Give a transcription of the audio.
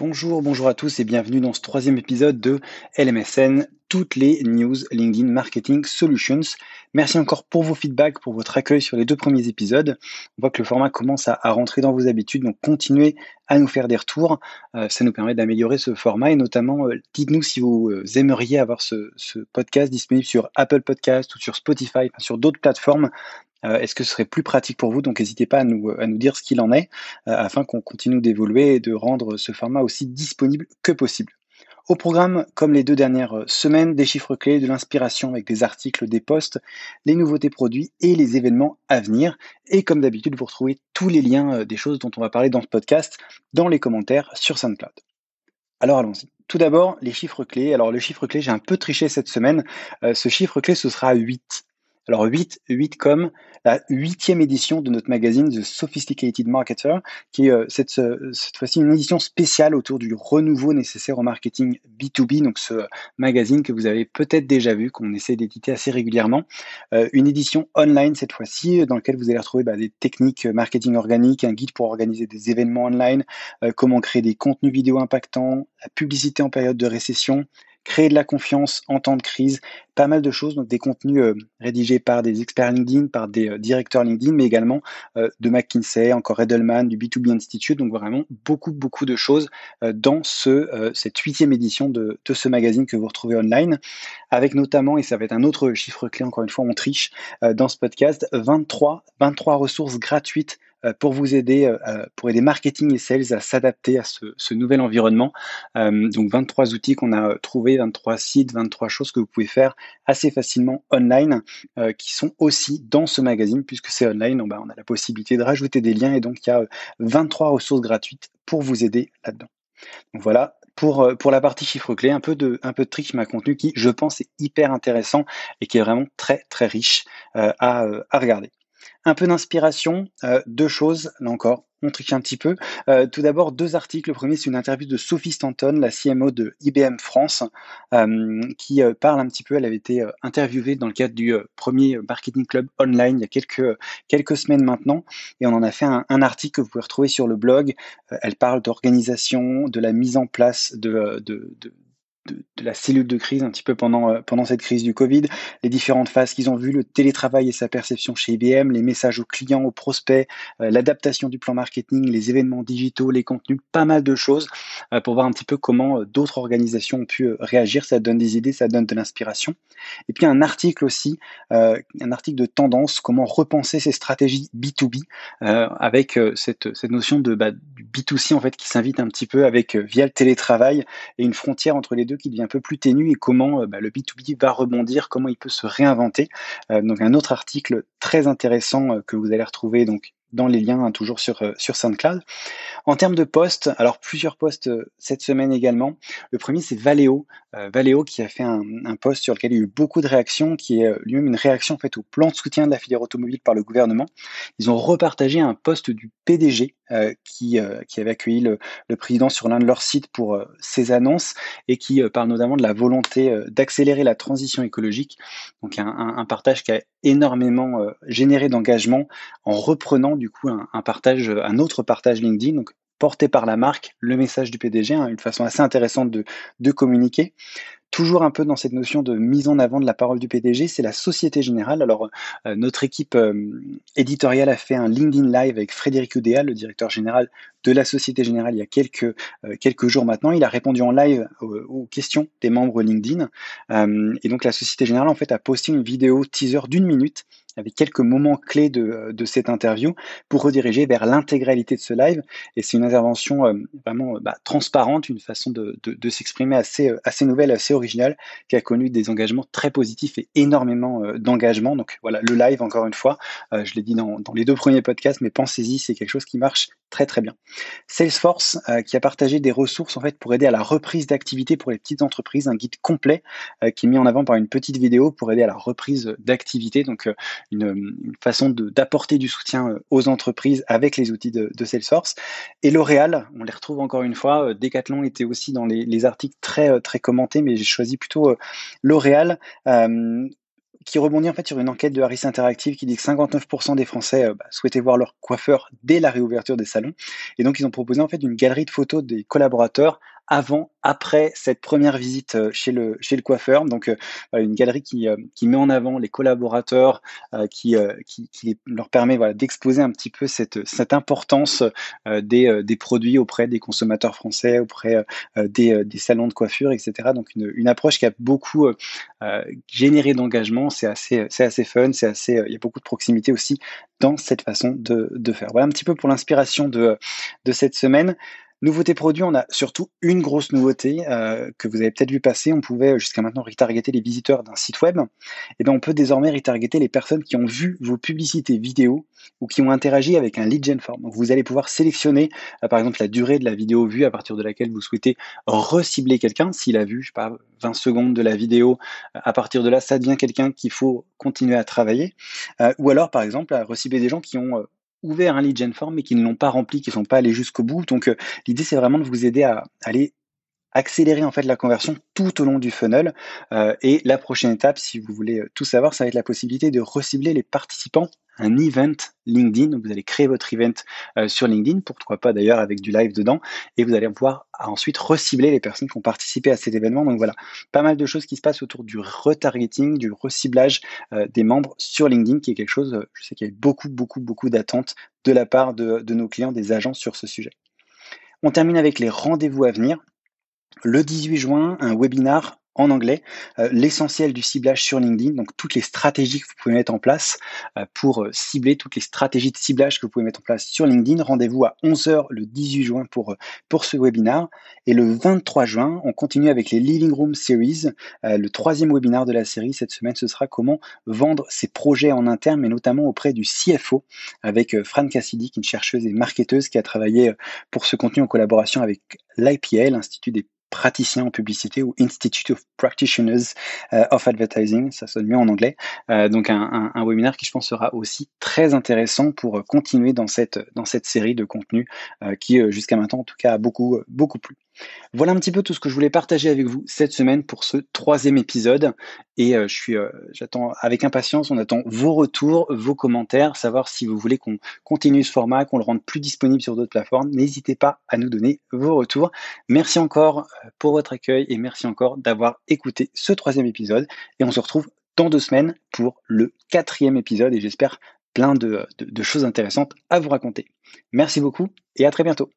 Bonjour, bonjour à tous et bienvenue dans ce troisième épisode de LMSN, toutes les news LinkedIn Marketing Solutions. Merci encore pour vos feedbacks, pour votre accueil sur les deux premiers épisodes. On voit que le format commence à, rentrer dans vos habitudes, donc continuez à nous faire des retours. Euh, ça nous permet d'améliorer ce format et notamment euh, dites-nous si vous euh, aimeriez avoir ce, podcast disponible sur Apple Podcast ou sur Spotify, sur d'autres plateformes. Est-ce que ce serait plus pratique pour vous Donc n'hésitez pas à nous, à nous dire ce qu'il en est afin qu'on continue d'évoluer et de rendre ce format aussi disponible que possible. Au programme, comme les deux dernières semaines, des chiffres clés, de l'inspiration avec des articles, des posts, les nouveautés produits et les événements à venir. Et comme d'habitude, vous retrouvez tous les liens euh, des choses dont on va parler dans ce podcast dans les commentaires sur SoundCloud. Alors allons-y. Tout d'abord, les chiffres clés. Alors le chiffre clé, j'ai un peu triché cette semaine. Euh, ce chiffre clé, ce sera 8. Alors 8, 8 comme la huitième édition de notre magazine The Sophisticated Marketer, qui est euh, cette, cette fois-ci une édition spéciale autour du renouveau nécessaire au marketing B2B, donc ce magazine que vous avez peut-être déjà vu, qu'on essaie d'éditer assez régulièrement. Euh, une édition online cette fois-ci, dans laquelle vous allez retrouver bah, des techniques marketing organique, un guide pour organiser des événements online, euh, comment créer des contenus vidéo impactants, la publicité en période de récession, créer de la confiance en temps de crise, pas mal de choses, donc des contenus euh, rédigés par des experts LinkedIn, par des euh, directeurs LinkedIn, mais également euh, de McKinsey, encore Edelman, du B2B Institute, donc vraiment beaucoup, beaucoup de choses dans ce, cette huitième édition de, de, ce magazine que vous retrouvez online, avec notamment, et ça va être un autre chiffre clé, encore une fois, on triche dans ce podcast, 23, 23 ressources gratuites pour vous aider, euh, euh, pour aider marketing et sales à s'adapter à ce, nouvel environnement. donc 23 outils qu'on a trouvés, 23 sites, 23 choses que vous pouvez faire assez facilement online, qui sont aussi dans ce magazine, puisque c'est online, bah, on a la possibilité de rajouter des liens et donc il y a 23 ressources gratuites pour vous aider là-dedans. Donc voilà, pour, pour la partie chiffre clé, un peu de, un peu de trick m'a contenu qui, je pense, est hyper intéressant et qui est vraiment très, très riche à, à regarder. Un peu d'inspiration, euh, deux choses, là encore, on triche un petit peu. Euh, tout d'abord, deux articles. Le premier, c'est une interview de Sophie Stanton, la CMO de IBM France, euh, qui parle un petit peu. Elle avait été interviewée dans le cadre du premier Marketing Club online il y a quelques, quelques semaines maintenant. Et on en a fait un, article que vous pouvez retrouver sur le blog. elle parle d'organisation, de la mise en place de, de de, la cellule de crise un petit peu pendant, euh, pendant cette crise du Covid, les différentes phases qu'ils ont vues, le télétravail et sa perception chez IBM, les messages aux clients, aux prospects, euh, l'adaptation du plan marketing, les événements digitaux, les contenus, pas mal de choses euh, pour voir un petit peu comment d'autres organisations ont pu réagir. Ça donne des idées, ça donne de l'inspiration. Et puis un article aussi, un article de tendance, comment repenser ces stratégies B2B avec cette, cette notion de bah, du B2C en fait qui s'invite un petit peu avec via le télétravail et une frontière entre les deux qui devient un peu plus ténu et comment euh, bah, le B2B va rebondir, comment il peut se réinventer. Euh, donc un autre article très intéressant euh, que vous allez retrouver donc dans les liens hein, toujours sur, sur SoundCloud. En termes de postes, alors plusieurs postes cette semaine également. Le premier, c'est Valeo. Valeo qui a fait un, un, post sur lequel il y a eu beaucoup de réactions, qui est lui-même une réaction faite au plan de soutien de la filière automobile par le gouvernement. Ils ont repartagé un poste du PDG euh, qui, euh, qui avait accueilli le, président sur l'un de leurs sites pour euh, ses annonces et qui parle notamment de la volonté d'accélérer la transition écologique. Donc un, partage qui a énormément généré d'engagement en reprenant du coup un, partage, un autre partage LinkedIn. Donc porté par la marque, le message du PDG, hein, une façon assez intéressante de, communiquer toujours un peu dans cette notion de mise en avant de la parole du PDG, c'est la Société Générale. Alors, euh, notre équipe euh, éditoriale a fait un LinkedIn Live avec Frédéric Oudéa, le directeur général de la Société Générale, il y a quelques, euh, quelques jours maintenant. Il a répondu en live aux, questions des membres LinkedIn. et donc, la Société Générale, en fait, a posté une vidéo teaser d'une minute avec quelques moments clés de, de, cette interview pour rediriger vers l'intégralité de ce live. Et c'est une intervention vraiment bah, transparente, une façon de, de, s'exprimer assez, assez nouvelle, assez original, qui a connu des engagements très positifs et énormément euh, d'engagement. Donc voilà, le live, encore une fois, euh, je l'ai dit dans, les deux premiers podcasts, mais pensez-y, c'est quelque chose qui marche très très bien. Salesforce, euh, qui a partagé des ressources en fait pour aider à la reprise d'activité pour les petites entreprises, un guide complet qui est mis en avant par une petite vidéo pour aider à la reprise d'activité. Donc une, façon d'apporter du soutien aux entreprises avec les outils de, Salesforce. Et L'Oréal, on les retrouve encore une fois. Decathlon était aussi dans les, les articles très très commentés, mais j'ai choisi plutôt euh, L'Oréal. Qui rebondit en fait sur une enquête de Harris Interactive qui dit que 59% des Français euh, bah, souhaitaient voir leur coiffeur dès la réouverture des salons. Et donc, ils ont proposé en fait une galerie de photos des collaborateurs avant, après cette première visite euh, chez le, chez le coiffeur. Donc, euh, une galerie qui, euh, qui met en avant les collaborateurs, qui, qui, leur permet d'exposer un petit peu cette, cette importance des, des produits auprès des consommateurs français, auprès des, des salons de coiffure, etc. Donc, une, une approche qui a beaucoup généré d'engagement. C'est assez, c'est assez fun, c'est assez, il y a beaucoup de proximité aussi dans cette façon de, de faire. Voilà un petit peu pour l'inspiration de, de cette semaine. Nouveauté produit, on a surtout une grosse nouveauté euh, que vous avez peut-être vu passer. On pouvait jusqu'à maintenant retargeter les visiteurs d'un site web. Et eh bien, on peut désormais retargeter les personnes qui ont vu vos publicités vidéo ou qui ont interagi avec un lead gen form. Vous allez pouvoir sélectionner, euh, par exemple, la durée de la vidéo vue à partir de laquelle vous souhaitez recibler quelqu'un. S'il a vu, je sais pas, 20 secondes de la vidéo, euh, à partir de là, ça devient quelqu'un qu'il faut continuer à travailler. ou alors, par exemple, à recibler des gens qui ont ouvert un lead gen form mais qui ne l'ont pas rempli, qui ne sont pas allés jusqu'au bout. Donc euh, l'idée c'est vraiment de vous aider à aller accélérer en fait la conversion tout au long du funnel. Euh, et la prochaine étape, si vous voulez euh, tout savoir, ça va être la possibilité de recibler les participants un event LinkedIn. Donc vous allez créer votre event euh, sur LinkedIn, pourquoi pas d'ailleurs avec du live dedans, et vous allez pouvoir ensuite recibler les personnes qui ont participé à cet événement. Donc voilà, pas mal de choses qui se passent autour du retargeting, du reciblage des membres sur LinkedIn, qui est quelque chose, je sais qu'il y a beaucoup, beaucoup, beaucoup d'attentes de la part de, de nos clients, des agents sur ce sujet. On termine avec les rendez-vous à venir. Le 18 juin, un webinar en anglais, euh, l'essentiel du ciblage sur LinkedIn, donc toutes les stratégies que vous pouvez mettre en place euh, pour euh, cibler, toutes les stratégies de ciblage que vous pouvez mettre en place sur LinkedIn. Rendez-vous à 11h le 18 juin pour, ce webinar. Et le 23 juin, on continue avec les Living Room Series. le troisième webinar de la série cette semaine, ce sera comment vendre ses projets en interne, mais notamment auprès du CFO, avec Fran Cassidy, qui est une chercheuse et marketeuse qui a travaillé pour ce contenu en collaboration avec l'IPL, l'Institut des praticien en publicité ou Institute of Practitioners euh, of Advertising, ça sonne mieux en anglais. Euh, donc un, webinaire qui je pense sera aussi très intéressant pour continuer dans cette, dans cette série de contenus euh, qui jusqu'à maintenant en tout cas a beaucoup, beaucoup plu. Voilà un petit peu tout ce que je voulais partager avec vous cette semaine pour ce troisième épisode. Et euh, euh, j'attends avec impatience, on attend vos retours, vos commentaires, savoir si vous voulez qu'on continue ce format, qu'on le rende plus disponible sur d'autres plateformes. N'hésitez pas à nous donner vos retours. Merci encore euh, pour votre accueil et merci encore d'avoir écouté ce troisième épisode. Et on se retrouve dans deux semaines pour le quatrième épisode et j'espère plein de choses intéressantes à vous raconter. Merci beaucoup et à très bientôt.